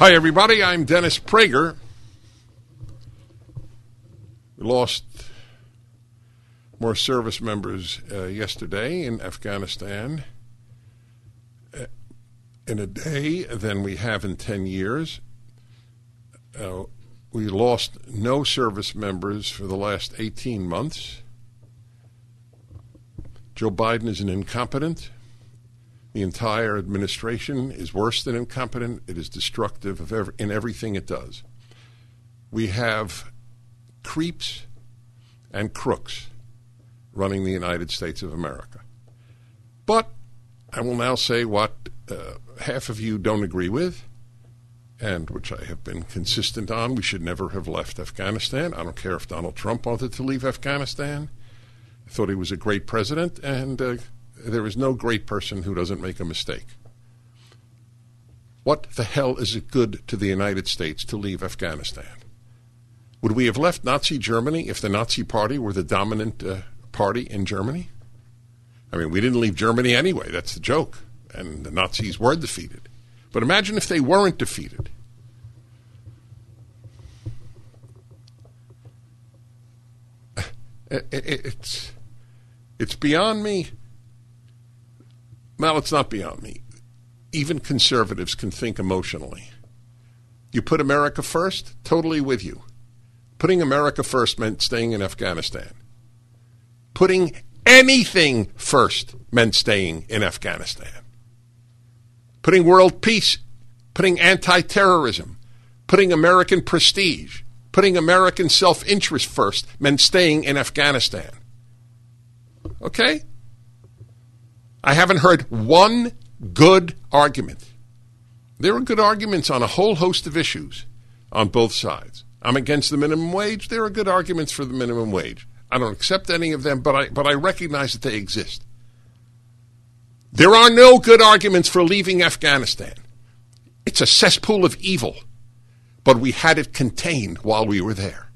Hi, everybody. I'm Dennis Prager. We lost more service members uh, yesterday in Afghanistan uh, in a day than we have in 10 years. Uh, we lost no service members for the last 18 months. Joe Biden is an incompetent. The entire administration is worse than incompetent. It is destructive of every, in everything it does. We have creeps and crooks running the United States of America. But I will now say what uh, half of you don't agree with, and which I have been consistent on. We should never have left Afghanistan. I don't care if Donald Trump wanted to leave Afghanistan. I thought he was a great president, and uh, there is no great person who doesn't make a mistake. What the hell is it good to the United States to leave Afghanistan? Would we have left Nazi Germany if the Nazi Party were the dominant uh, party in Germany? I mean, we didn't leave Germany anyway. That's the joke. And the Nazis were defeated. But imagine if they weren't defeated. It's, it's beyond me well, it's not beyond me. Even conservatives can think emotionally. You put America first, totally with you. Putting America first meant staying in Afghanistan. Putting anything first meant staying in Afghanistan. Putting world peace, putting anti terrorism, putting American prestige, putting American self interest first meant staying in Afghanistan. Okay? I haven't heard one good argument. There are good arguments on a whole host of issues on both sides. I'm against the minimum wage. There are good arguments for the minimum wage. I don't accept any of them, but I, but I recognize that they exist. There are no good arguments for leaving Afghanistan. It's a cesspool of evil, but we had it contained while we were there.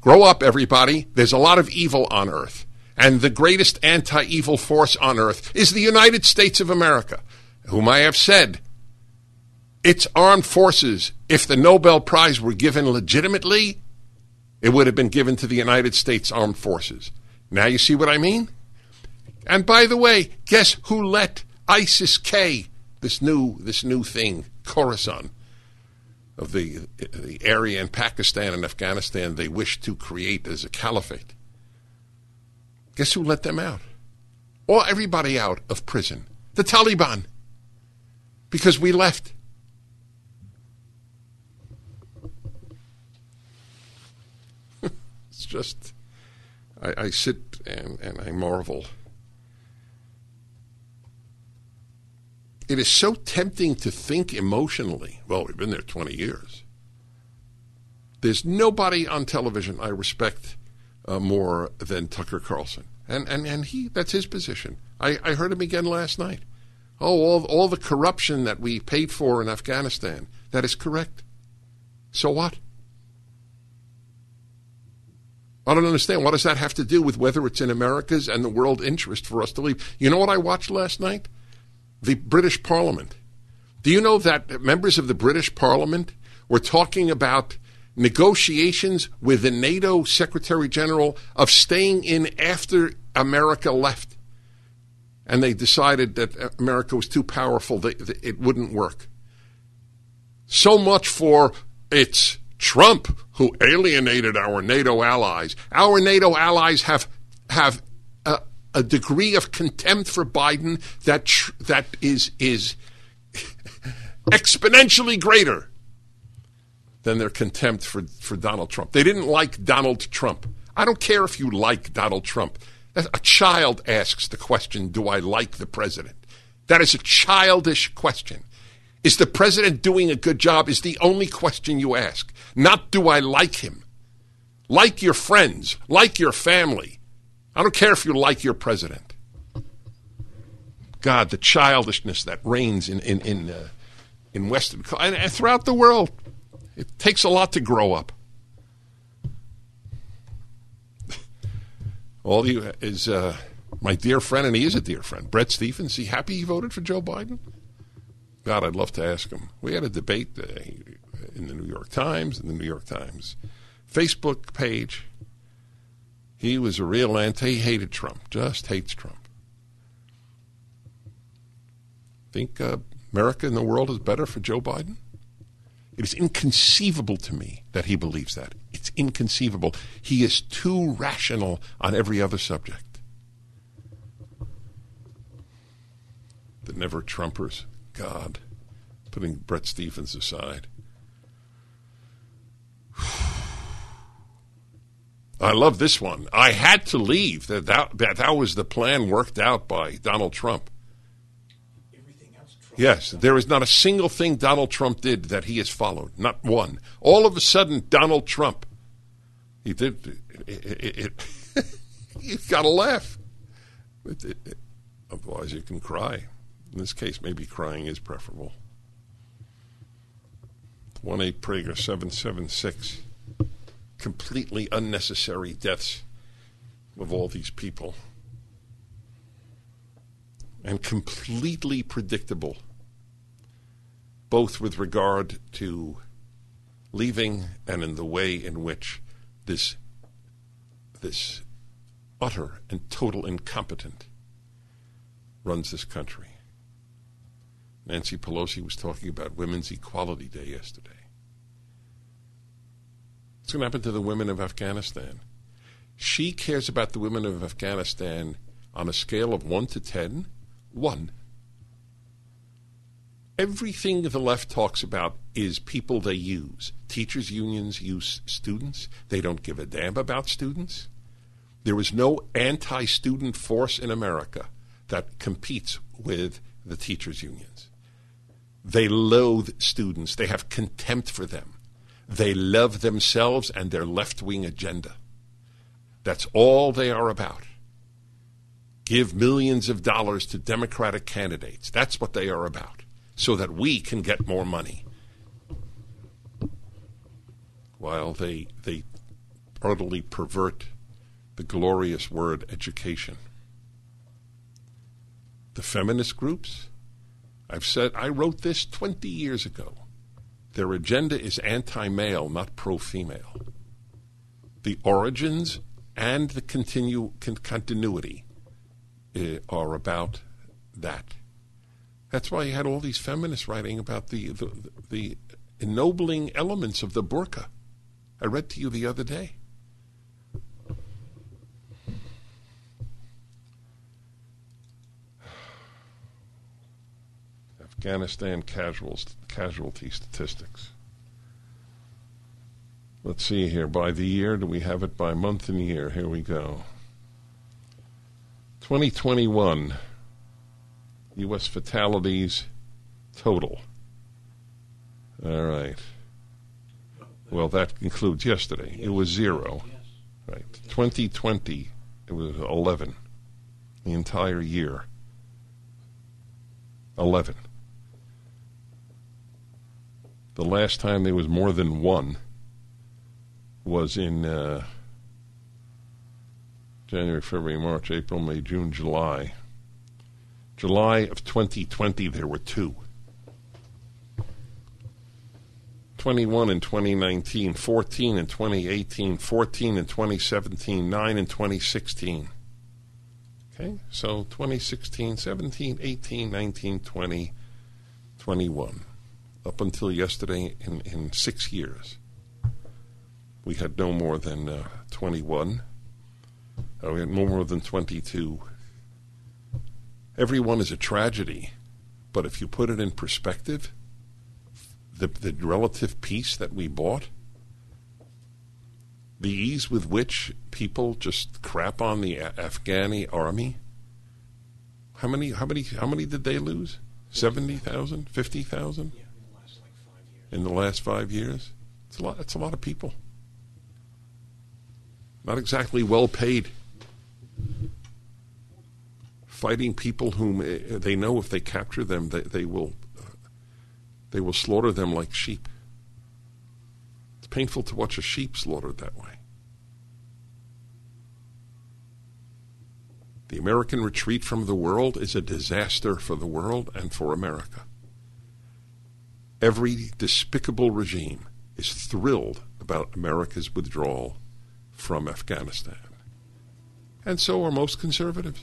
Grow up, everybody. There's a lot of evil on earth and the greatest anti evil force on earth is the United States of America, whom I have said its armed forces, if the Nobel Prize were given legitimately, it would have been given to the United States Armed Forces. Now you see what I mean? And by the way, guess who let ISIS K, this new this new thing, Khorasan, of the the area in Pakistan and Afghanistan they wish to create as a caliphate. Guess who let them out? Or everybody out of prison? The Taliban. Because we left. it's just, I, I sit and, and I marvel. It is so tempting to think emotionally. Well, we've been there 20 years. There's nobody on television I respect uh, more than Tucker Carlson and and and he that's his position. I, I heard him again last night. Oh, all all the corruption that we paid for in Afghanistan. That is correct. So what? I don't understand. What does that have to do with whether it's in America's and the world interest for us to leave? You know what I watched last night? The British Parliament. Do you know that members of the British Parliament were talking about negotiations with the NATO Secretary General of staying in after America left. And they decided that America was too powerful, it wouldn't work. So much for it's Trump who alienated our NATO allies. Our NATO allies have have a, a degree of contempt for Biden that tr- that is is exponentially greater than their contempt for, for Donald Trump. They didn't like Donald Trump. I don't care if you like Donald Trump. A child asks the question, Do I like the president? That is a childish question. Is the president doing a good job? Is the only question you ask. Not do I like him. Like your friends, like your family. I don't care if you like your president. God, the childishness that reigns in in in, uh, in Western and throughout the world. It takes a lot to grow up. All you is uh, my dear friend, and he is a dear friend, Bret Stephens. He happy he voted for Joe Biden? God, I'd love to ask him. We had a debate uh, in the New York Times, in the New York Times Facebook page. He was a real anti. He hated Trump, just hates Trump. Think uh, America and the world is better for Joe Biden? It is inconceivable to me that he believes that. It's inconceivable. He is too rational on every other subject. The never Trumpers, God, putting Bret Stephens aside. I love this one. I had to leave. That, that, that was the plan worked out by Donald Trump. Yes, there is not a single thing Donald Trump did that he has followed. Not one. All of a sudden, Donald Trump, he did. It, it, it, you've got to laugh. otherwise, you can cry. In this case, maybe crying is preferable. 1 8 Prager 776. Completely unnecessary deaths of all these people and completely predictable, both with regard to leaving and in the way in which this this utter and total incompetent runs this country. Nancy Pelosi was talking about Women's Equality Day yesterday. What's going to happen to the women of Afghanistan? She cares about the women of Afghanistan on a scale of 1 to 10 one. Everything the left talks about is people they use. Teachers' unions use students. They don't give a damn about students. There is no anti student force in America that competes with the teachers' unions. They loathe students, they have contempt for them. They love themselves and their left wing agenda. That's all they are about give millions of dollars to Democratic candidates. That's what they are about, so that we can get more money. While they, they utterly pervert the glorious word education. The feminist groups, I've said, I wrote this 20 years ago. Their agenda is anti male, not pro female. The origins and the con- continuity uh, are about that. That's why you had all these feminists writing about the, the, the ennobling elements of the burqa. I read to you the other day. Afghanistan casuals, casualty statistics. Let's see here. By the year, do we have it by month and year? Here we go. 2021 U.S. fatalities total. All right. Well, that includes yesterday. It was zero. Right. 2020, it was 11. The entire year. 11. The last time there was more than one was in. Uh, January, February, March, April, May, June, July. July of 2020, there were two. 21 in 2019, 14 in 2018, 14 in 2017, 9 in 2016. Okay, so 2016, 17, 18, 19, 20, 21. Up until yesterday, in, in six years, we had no more than uh, 21. Uh, we had no more than 22. Every one is a tragedy, but if you put it in perspective, the, the relative peace that we bought, The ease with which people just crap on the A- Afghani army. How many? How many? How many did they lose? Seventy thousand? Fifty thousand? In the last five years, it's a lot. That's a lot of people. Not exactly well paid. Fighting people whom uh, they know if they capture them, they, they will uh, they will slaughter them like sheep. It's painful to watch a sheep slaughtered that way. The American retreat from the world is a disaster for the world and for America. Every despicable regime is thrilled about America's withdrawal from Afghanistan. And so are most conservatives.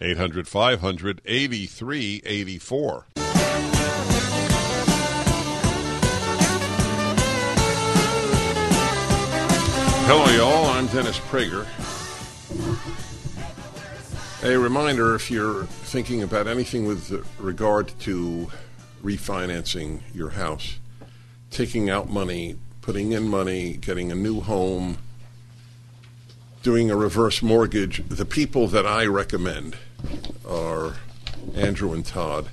800 500 8384. Hello, y'all. I'm Dennis Prager. A reminder if you're thinking about anything with regard to refinancing your house, taking out money, putting in money, getting a new home, doing a reverse mortgage, the people that I recommend are Andrew and Todd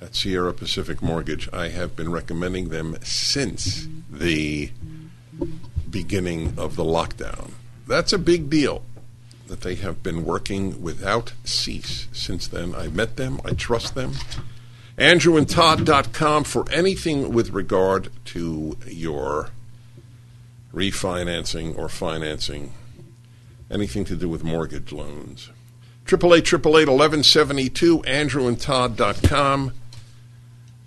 at Sierra Pacific Mortgage. I have been recommending them since the beginning of the lockdown. That's a big deal that they have been working without cease since then. I met them, I trust them. AndrewandTodd.com for anything with regard to your refinancing or financing, anything to do with mortgage loans. 888 1172 AndrewandTodd.com.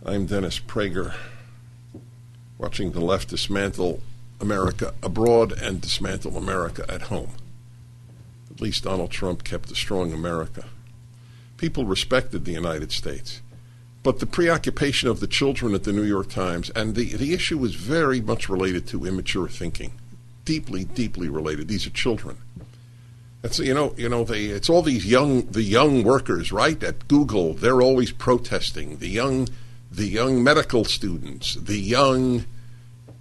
I'm Dennis Prager, watching the left dismantle America abroad and dismantle America at home. At least Donald Trump kept a strong America. People respected the United States. But the preoccupation of the children at the New York Times, and the, the issue was very much related to immature thinking. Deeply, deeply related. These are children. It's you know, you know, they it's all these young the young workers, right? At Google, they're always protesting. The young the young medical students, the young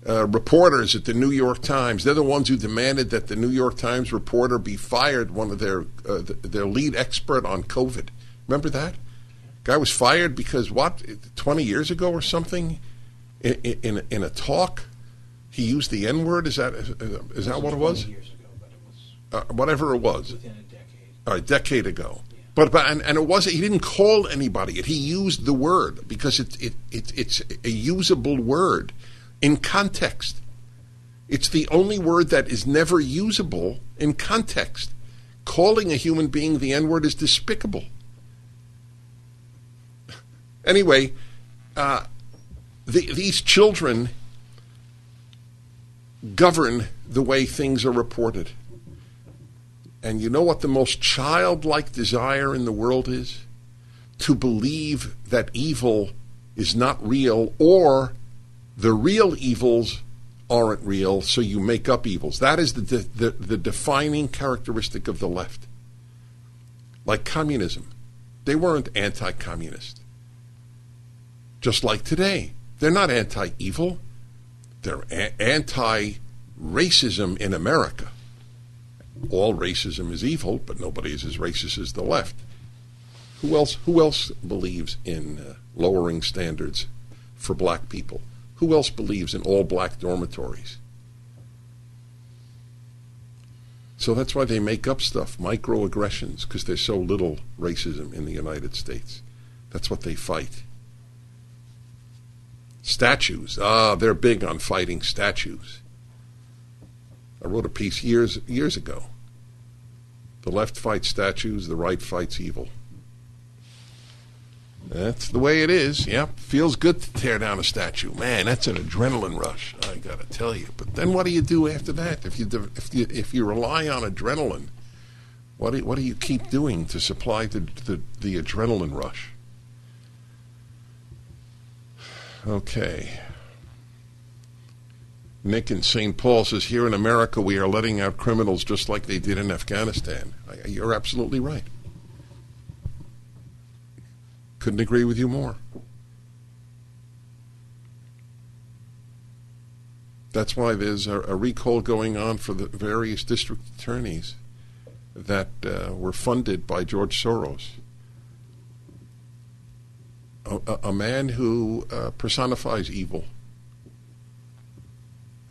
uh, reporters at the New York Times. They're the ones who demanded that the New York Times reporter be fired. One of their uh, their lead expert on COVID. Remember that guy was fired because what? Twenty years ago or something, in in, in a talk, he used the N word. Is that is, is that what it was? Uh, whatever it was. Within a decade. A decade ago. But, but and, and it wasn't. He didn't call anybody. He used the word because it, it, it it's a usable word in context. It's the only word that is never usable in context. Calling a human being the N word is despicable. Anyway, uh, the, these children govern the way things are reported. And you know what the most childlike desire in the world is? To believe that evil is not real or the real evils aren't real, so you make up evils. That is the, the, the defining characteristic of the left. Like communism, they weren't anti communist. Just like today, they're not anti evil, they're a- anti racism in America. All racism is evil, but nobody is as racist as the left. Who else? Who else believes in uh, lowering standards for black people? Who else believes in all black dormitories? So that's why they make up stuff, microaggressions, because there's so little racism in the United States. That's what they fight. Statues. Ah, they're big on fighting statues. I wrote a piece years years ago. The left fights statues, the right fights evil. That's the way it is. Yep. Feels good to tear down a statue. Man, that's an adrenaline rush. I got to tell you. But then what do you do after that? If you if you if you rely on adrenaline, what do what do you keep doing to supply the the, the adrenaline rush? Okay. Nick in St. Paul says, Here in America, we are letting out criminals just like they did in Afghanistan. You're absolutely right. Couldn't agree with you more. That's why there's a, a recall going on for the various district attorneys that uh, were funded by George Soros. A, a man who uh, personifies evil.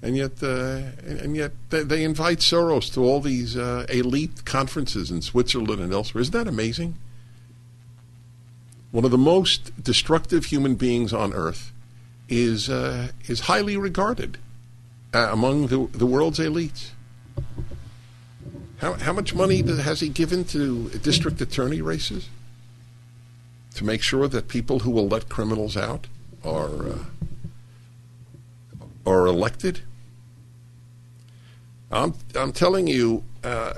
And yet, uh, and yet they invite Soros to all these uh, elite conferences in Switzerland and elsewhere. Isn't that amazing? one of the most destructive human beings on earth, is uh, is highly regarded uh, among the the world's elites. How how much money has he given to district attorney races to make sure that people who will let criminals out are uh, are elected? I'm I'm telling you uh,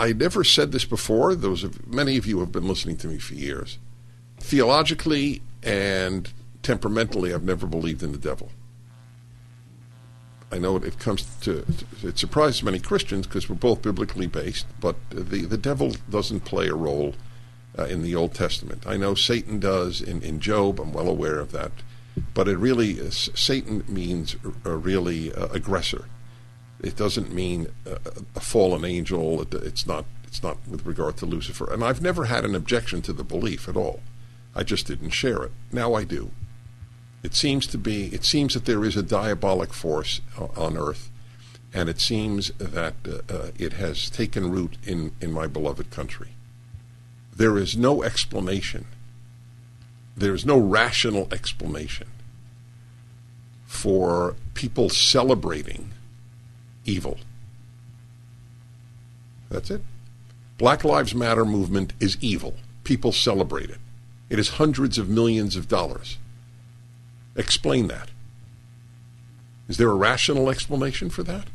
I never said this before. Those of, many of you have been listening to me for years. Theologically and temperamentally, I've never believed in the devil. I know it comes to it surprises many Christians because we're both biblically based, but the the devil doesn't play a role uh, in the Old Testament. I know Satan does in in Job. I'm well aware of that, but it really is, Satan means a really uh, aggressor. It doesn't mean a, fallen angel. It, it's not. It's not with regard to Lucifer. And I've never had an objection to the belief at all. I just didn't share it. Now I do. It seems to be. It seems that there is a diabolic force on earth, and it seems that uh, uh, it has taken root in in my beloved country. There is no explanation. There is no rational explanation for people celebrating evil. That's it. Black Lives Matter movement is evil. People celebrate it. It is hundreds of millions of dollars. Explain that. Is there a rational explanation for that?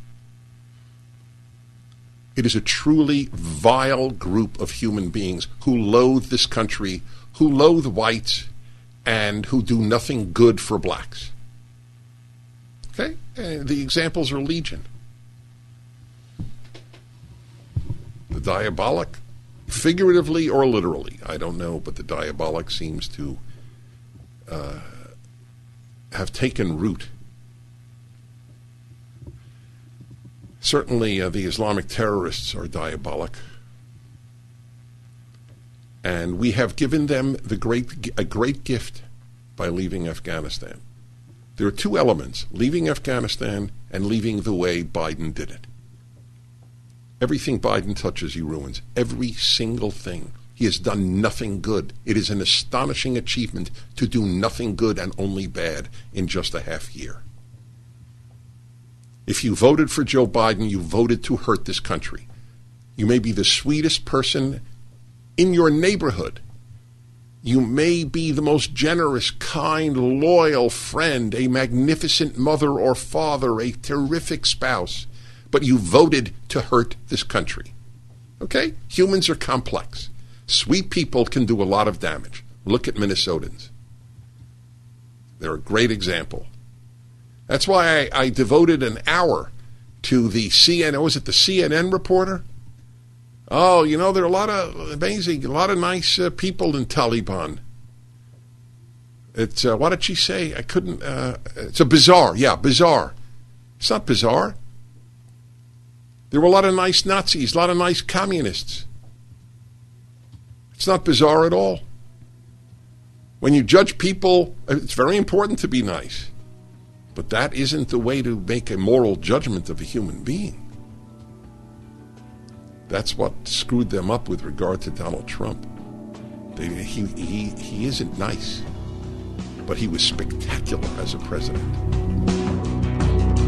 It is a truly vile group of human beings who loathe this country, who loathe whites, and who do nothing good for blacks. Okay? And the examples are legion. The diabolic, figuratively or literally, I don't know, but the diabolic seems to uh, have taken root. Certainly, uh, the Islamic terrorists are diabolic. And we have given them the great, a great gift by leaving Afghanistan. There are two elements leaving Afghanistan and leaving the way Biden did it. Everything Biden touches, he ruins. Every single thing. He has done nothing good. It is an astonishing achievement to do nothing good and only bad in just a half year. If you voted for Joe Biden, you voted to hurt this country. You may be the sweetest person in your neighborhood. You may be the most generous, kind, loyal friend, a magnificent mother or father, a terrific spouse but you voted to hurt this country. Okay? Humans are complex. Sweet people can do a lot of damage. Look at Minnesotans. They're a great example. That's why I, I devoted an hour to the CNN. Was it the CNN reporter? Oh, you know, there are a lot of amazing, a lot of nice uh, people in Taliban. It's uh, what did she say? I couldn't. Uh, it's a bizarre. Yeah, bizarre. It's not bizarre. There were a lot of nice Nazis, a lot of nice communists. It's not bizarre at all. When you judge people, it's very important to be nice. But that isn't the way to make a moral judgment of a human being. That's what screwed them up with regard to Donald Trump. He, he, he isn't nice, but he was spectacular as a president.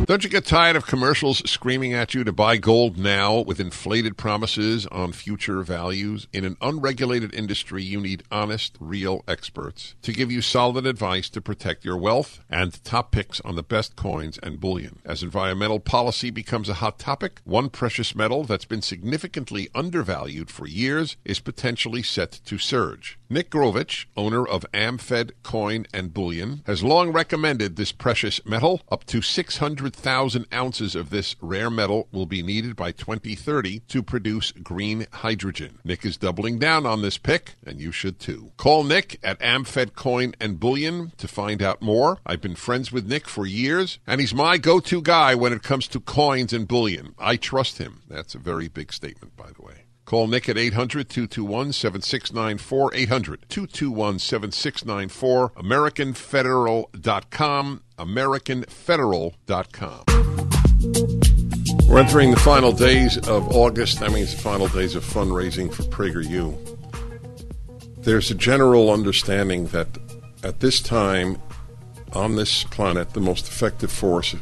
Don't you get tired of commercials screaming at you to buy gold now with inflated promises on future values? In an unregulated industry, you need honest, real experts to give you solid advice to protect your wealth and top picks on the best coins and bullion. As environmental policy becomes a hot topic, one precious metal that's been significantly undervalued for years is potentially set to surge. Nick Grovich, owner of AmFed Coin and Bullion, has long recommended this precious metal. Up to 600,000 ounces of this rare metal will be needed by 2030 to produce green hydrogen. Nick is doubling down on this pick, and you should too. Call Nick at AmFed Coin and Bullion to find out more. I've been friends with Nick for years, and he's my go to guy when it comes to coins and bullion. I trust him. That's a very big statement, by the way. Call Nick at 800 221 7694. 800 221 7694. AmericanFederal.com. AmericanFederal.com. We're entering the final days of August. That means the final days of fundraising for PragerU. There's a general understanding that at this time on this planet, the most effective force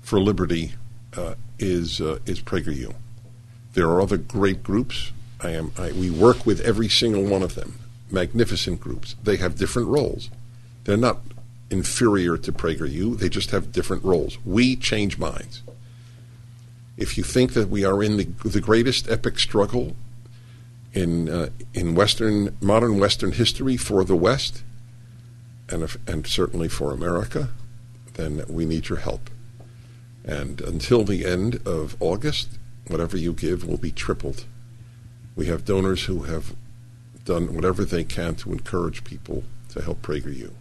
for liberty uh, is uh, is PragerU. There are other great groups. I am. I, we work with every single one of them. Magnificent groups. They have different roles. They're not inferior to PragerU. They just have different roles. We change minds. If you think that we are in the, the greatest epic struggle in uh, in Western modern Western history for the West, and if, and certainly for America, then we need your help. And until the end of August, whatever you give will be tripled. We have donors who have done whatever they can to encourage people to help PragerU.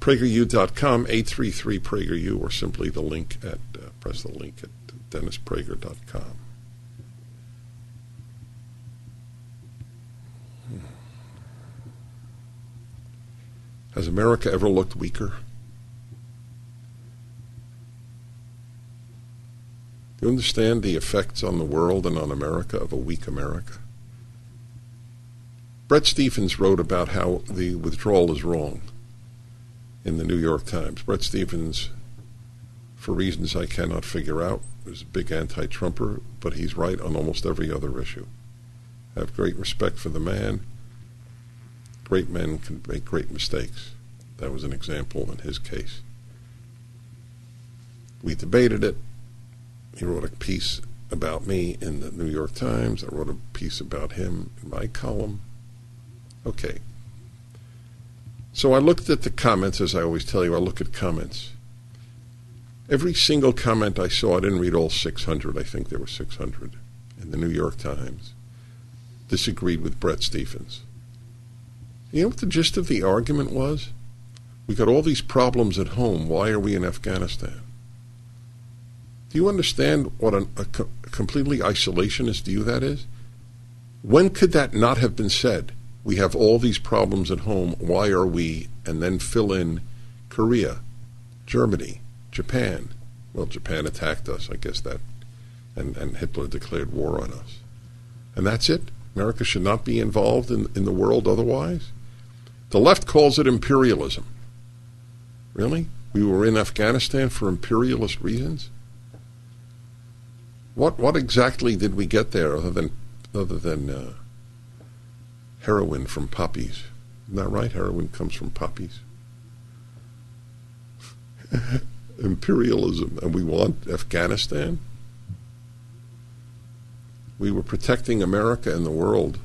PragerU.com, 833 PragerU, or simply the link at, uh, press the link at DennisPrager.com. Hmm. Has America ever looked weaker? Do you understand the effects on the world and on America of a weak America? Bret Stephens wrote about how the withdrawal is wrong in the New York Times. Bret Stephens, for reasons I cannot figure out, is a big anti Trumper, but he's right on almost every other issue. I have great respect for the man. Great men can make great mistakes. That was an example in his case. We debated it. He wrote a piece about me in the New York Times. I wrote a piece about him in my column. Okay. So I looked at the comments, as I always tell you, I look at comments. Every single comment I saw, I didn't read all 600, I think there were 600 in the New York Times, disagreed with Bret Stephens. You know what the gist of the argument was? We got all these problems at home. Why are we in Afghanistan? Do you understand what an, a, co- completely isolationist view that is? When could that not have been said? We have all these problems at home. Why are we? And then fill in Korea, Germany, Japan. Well, Japan attacked us. I guess that, and, and Hitler declared war on us. And that's it. America should not be involved in, in the world otherwise. The left calls it imperialism. Really? We were in Afghanistan for imperialist reasons? What what exactly did we get there other than other than uh, heroin from poppies? Isn't that right? Heroin comes from poppies. Imperialism, and we want Afghanistan. We were protecting America and the world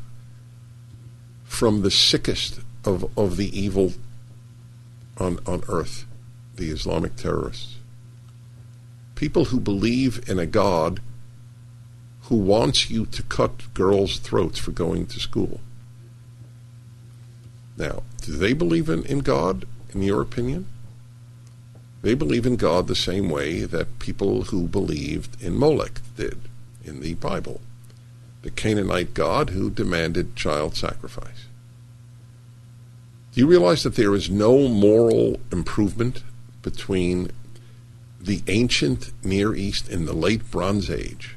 from the sickest of, of the evil on, on earth, the Islamic terrorists. People who believe in a God who wants you to cut girls' throats for going to school. Now, do they believe in, in God, in your opinion? They believe in God the same way that people who believed in Molech did in the Bible, the Canaanite God who demanded child sacrifice. Do you realize that there is no moral improvement between the ancient Near East in the late Bronze Age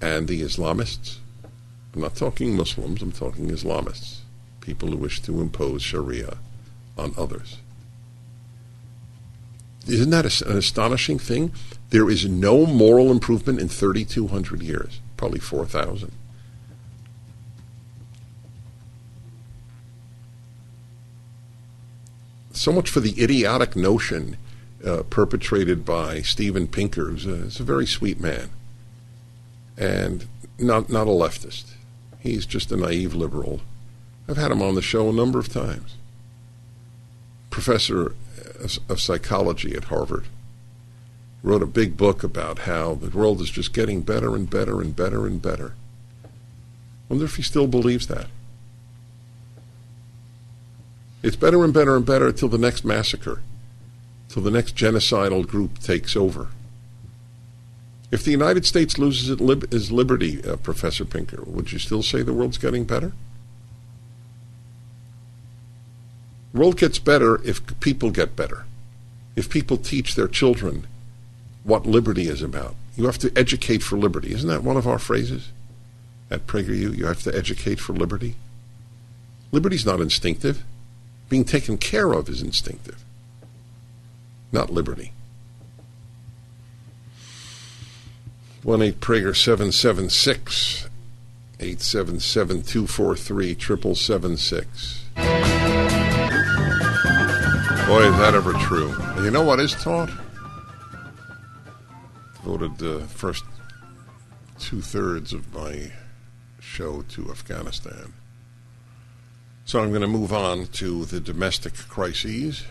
and the Islamists. I'm not talking Muslims, I'm talking Islamists, people who wish to impose Sharia on others. Isn't that an astonishing thing? There is no moral improvement in 3,200 years, probably 4,000. So much for the idiotic notion uh, perpetrated by Steven Pinker, who's a, who's a very sweet man and not, not a leftist. He's just a naive liberal. I've had him on the show a number of times. Professor of psychology at Harvard wrote a big book about how the world is just getting better and better and better and better. Wonder if he still believes that. It's better and better and better until the next massacre, till the next genocidal group takes over. If the United States loses its liberty, uh, Professor Pinker, would you still say the world's getting better? World gets better if people get better. If people teach their children what liberty is about. You have to educate for liberty. Isn't that one of our phrases at PragerU? You have to educate for liberty. Liberty's not instinctive. Being taken care of is instinctive, not liberty. 1 8 Prager 776 877 243 7776. Boy, is that ever true. You know what is taught? Devoted the uh, first two thirds of my show to Afghanistan. So I'm going to move on to the domestic crises.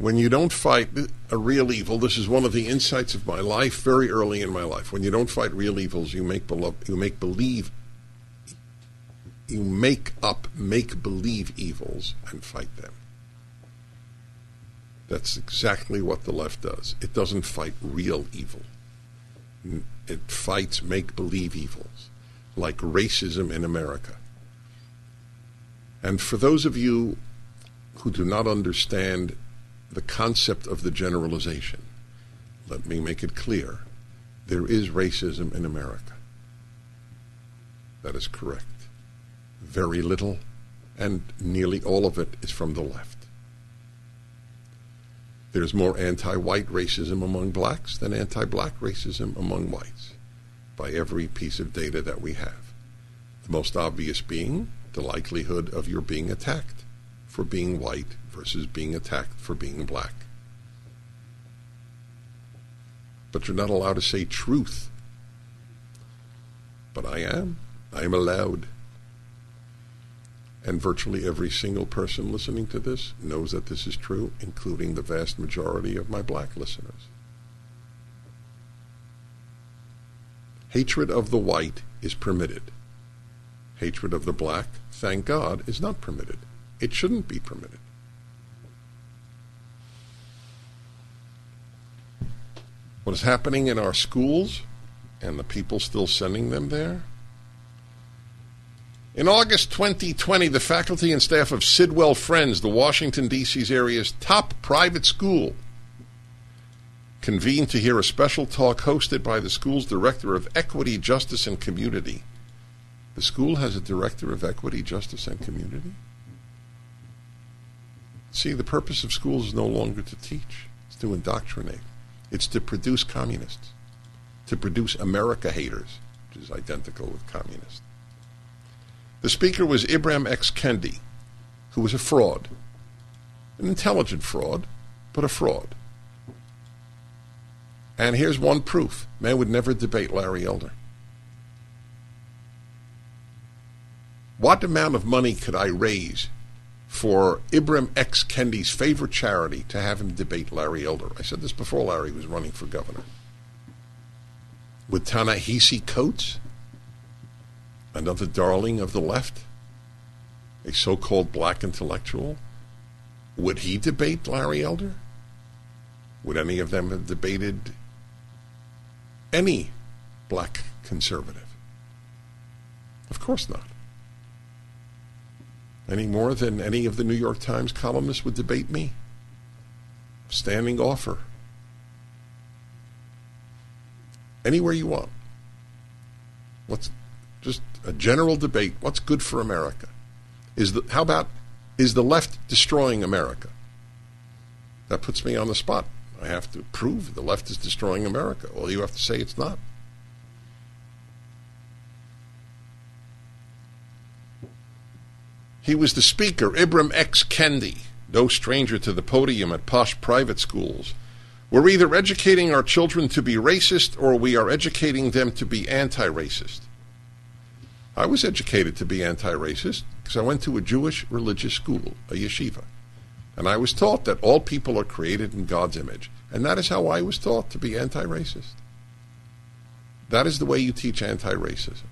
When you don't fight a real evil, this is one of the insights of my life very early in my life. When you don't fight real evils, you make you make believe you make up make believe evils and fight them. That's exactly what the left does. It doesn't fight real evil. It fights make believe evils, like racism in America. And for those of you who do not understand the concept of the generalization. Let me make it clear. There is racism in America. That is correct. Very little, and nearly all of it is from the left. There's more anti white racism among blacks than anti black racism among whites, by every piece of data that we have. The most obvious being the likelihood of your being attacked for being white versus being attacked for being black. But you're not allowed to say truth. But I am. I am allowed. And virtually every single person listening to this knows that this is true, including the vast majority of my black listeners. Hatred of the white is permitted. Hatred of the black, thank God, is not permitted. It shouldn't be permitted. What is happening in our schools and the people still sending them there. In August 2020, the faculty and staff of Sidwell Friends, the Washington, D.C.'s area's top private school, convened to hear a special talk hosted by the school's director of Equity, Justice, and Community. The school has a director of Equity, Justice, and Community? See, the purpose of schools is no longer to teach, it's to indoctrinate. It's to produce communists, to produce America haters, which is identical with communists. The speaker was Ibram X. Kendi, who was a fraud, an intelligent fraud, but a fraud. And here's one proof man would never debate Larry Elder. What amount of money could I raise for Ibram X. Kendi's favorite charity to have him debate Larry Elder. I said this before Larry was running for governor. With Ta-Nehisi Coates, another darling of the left, a so called black intellectual, would he debate Larry Elder? Would any of them have debated any black conservative? Of course not. Any more than any of the New York Times columnists would debate me. Standing offer. Anywhere you want. What's just a general debate? What's good for America? Is the how about is the left destroying America? That puts me on the spot. I have to prove the left is destroying America. Well, you have to say it's not. He was the speaker, Ibram X. Kendi, no stranger to the podium at posh private schools. We're either educating our children to be racist or we are educating them to be anti racist. I was educated to be anti racist because I went to a Jewish religious school, a yeshiva. And I was taught that all people are created in God's image. And that is how I was taught to be anti racist. That is the way you teach anti racism.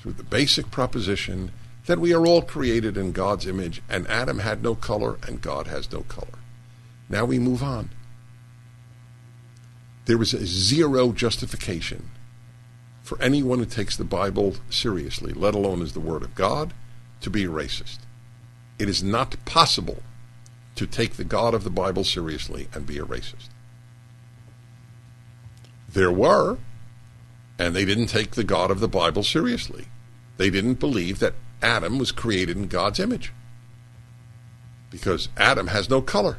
Through the basic proposition that we are all created in God's image, and Adam had no color, and God has no color. Now we move on. There is a zero justification for anyone who takes the Bible seriously, let alone as the Word of God, to be a racist. It is not possible to take the God of the Bible seriously and be a racist. There were, and they didn't take the God of the Bible seriously. They didn't believe that Adam was created in God's image. Because Adam has no color.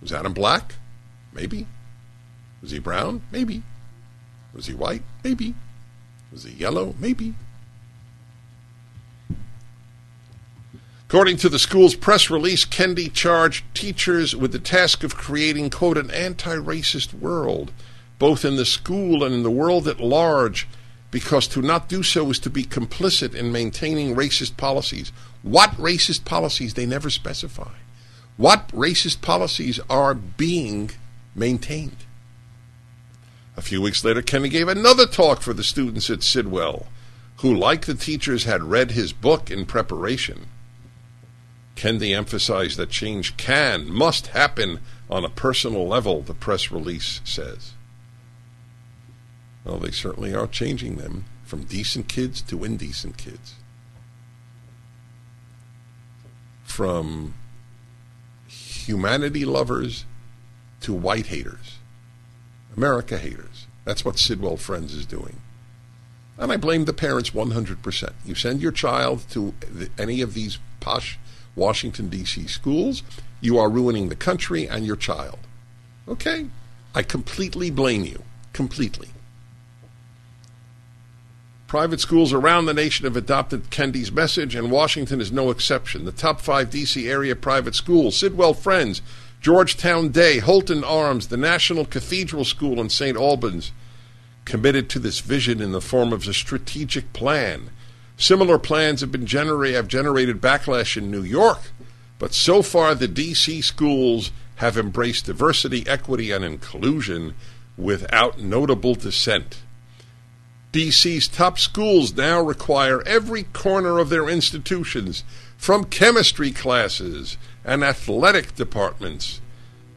Was Adam black? Maybe. Was he brown? Maybe. Was he white? Maybe. Was he yellow? Maybe. According to the school's press release, Kendi charged teachers with the task of creating, quote, an anti racist world, both in the school and in the world at large, because to not do so is to be complicit in maintaining racist policies. What racist policies? They never specify. What racist policies are being maintained? A few weeks later, Kendi gave another talk for the students at Sidwell, who, like the teachers, had read his book in preparation. Kendi emphasized that change can, must happen on a personal level, the press release says. Well, they certainly are changing them from decent kids to indecent kids. From humanity lovers to white haters, America haters. That's what Sidwell Friends is doing. And I blame the parents 100%. You send your child to any of these posh Washington, D.C. schools, you are ruining the country and your child. Okay? I completely blame you. Completely. Private schools around the nation have adopted Kendi's message, and Washington is no exception. The top five D.C. area private schools Sidwell Friends, Georgetown Day, Holton Arms, the National Cathedral School in St. Albans committed to this vision in the form of a strategic plan Similar plans have been generate, have generated backlash in New York, but so far the DC schools have embraced diversity, equity, and inclusion without notable dissent. DC's top schools now require every corner of their institutions, from chemistry classes and athletic departments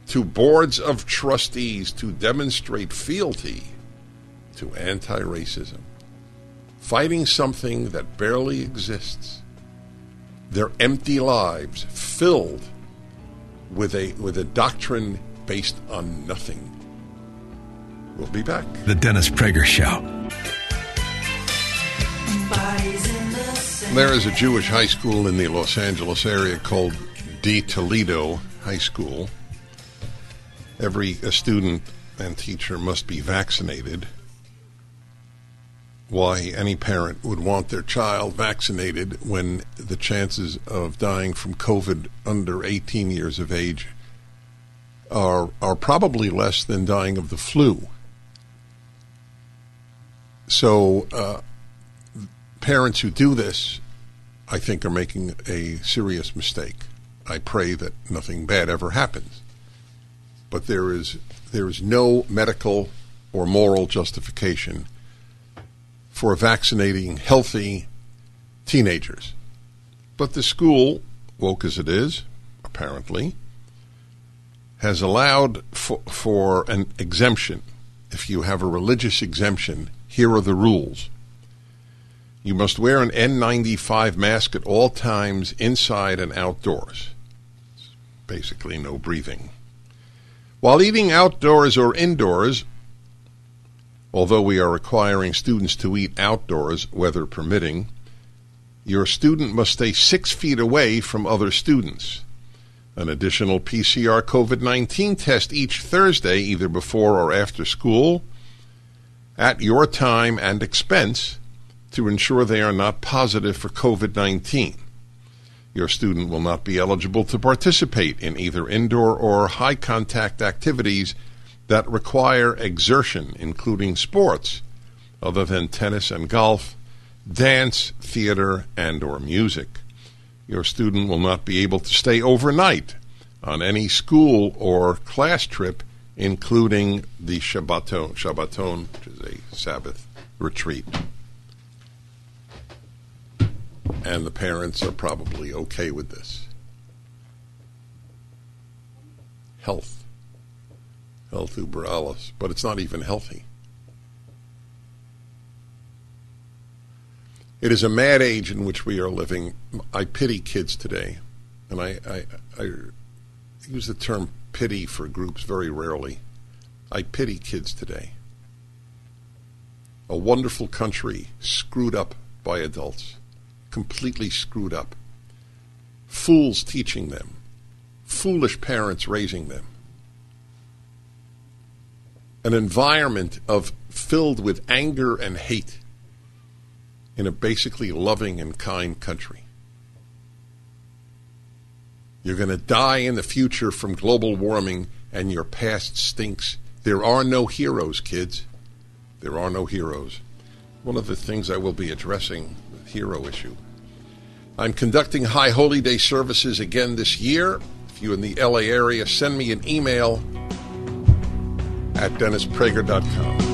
to boards of trustees, to demonstrate fealty to anti racism fighting something that barely exists. Their empty lives filled with a with a doctrine based on nothing. We'll be back. The Dennis Prager Show. There is a Jewish high school in the Los Angeles area called de Toledo High School. Every student and teacher must be vaccinated why any parent would want their child vaccinated when the chances of dying from COVID under 18 years of age are are probably less than dying of the flu. So, uh, parents who do this, I think, are making a serious mistake. I pray that nothing bad ever happens, but there is there is no medical or moral justification for vaccinating healthy teenagers. But the school, woke as it is, apparently, has allowed for, for an exemption. If you have a religious exemption, here are the rules. You must wear an N95 mask at all times, inside and outdoors. Basically, no breathing. While eating outdoors or indoors, although we are requiring students to eat outdoors, weather permitting, your student must stay six feet away from other students. An additional PCR COVID 19 test each Thursday, either before or after school, at your time and expense to ensure they are not positive for COVID 19. Your student will not be eligible to participate in either indoor or high contact activities that require exertion, including sports other than tennis and golf, dance, theater, and or music. Your student will not be able to stay overnight on any school or class trip, including the Shabbaton, Shabbaton which is a Sabbath retreat. And the parents are probably okay with this. Health. Health uber alles. But it's not even healthy. It is a mad age in which we are living. I pity kids today. And I, I, I use the term pity for groups very rarely. I pity kids today. A wonderful country screwed up by adults, completely screwed up. Fools teaching them, foolish parents raising them. An environment of filled with anger and hate in a basically loving and kind country. You're going to die in the future from global warming, and your past stinks. There are no heroes, kids. There are no heroes. One of the things I will be addressing the hero issue. I'm conducting High Holy Day services again this year. If you're in the LA area, send me an email at DennisPrager.com.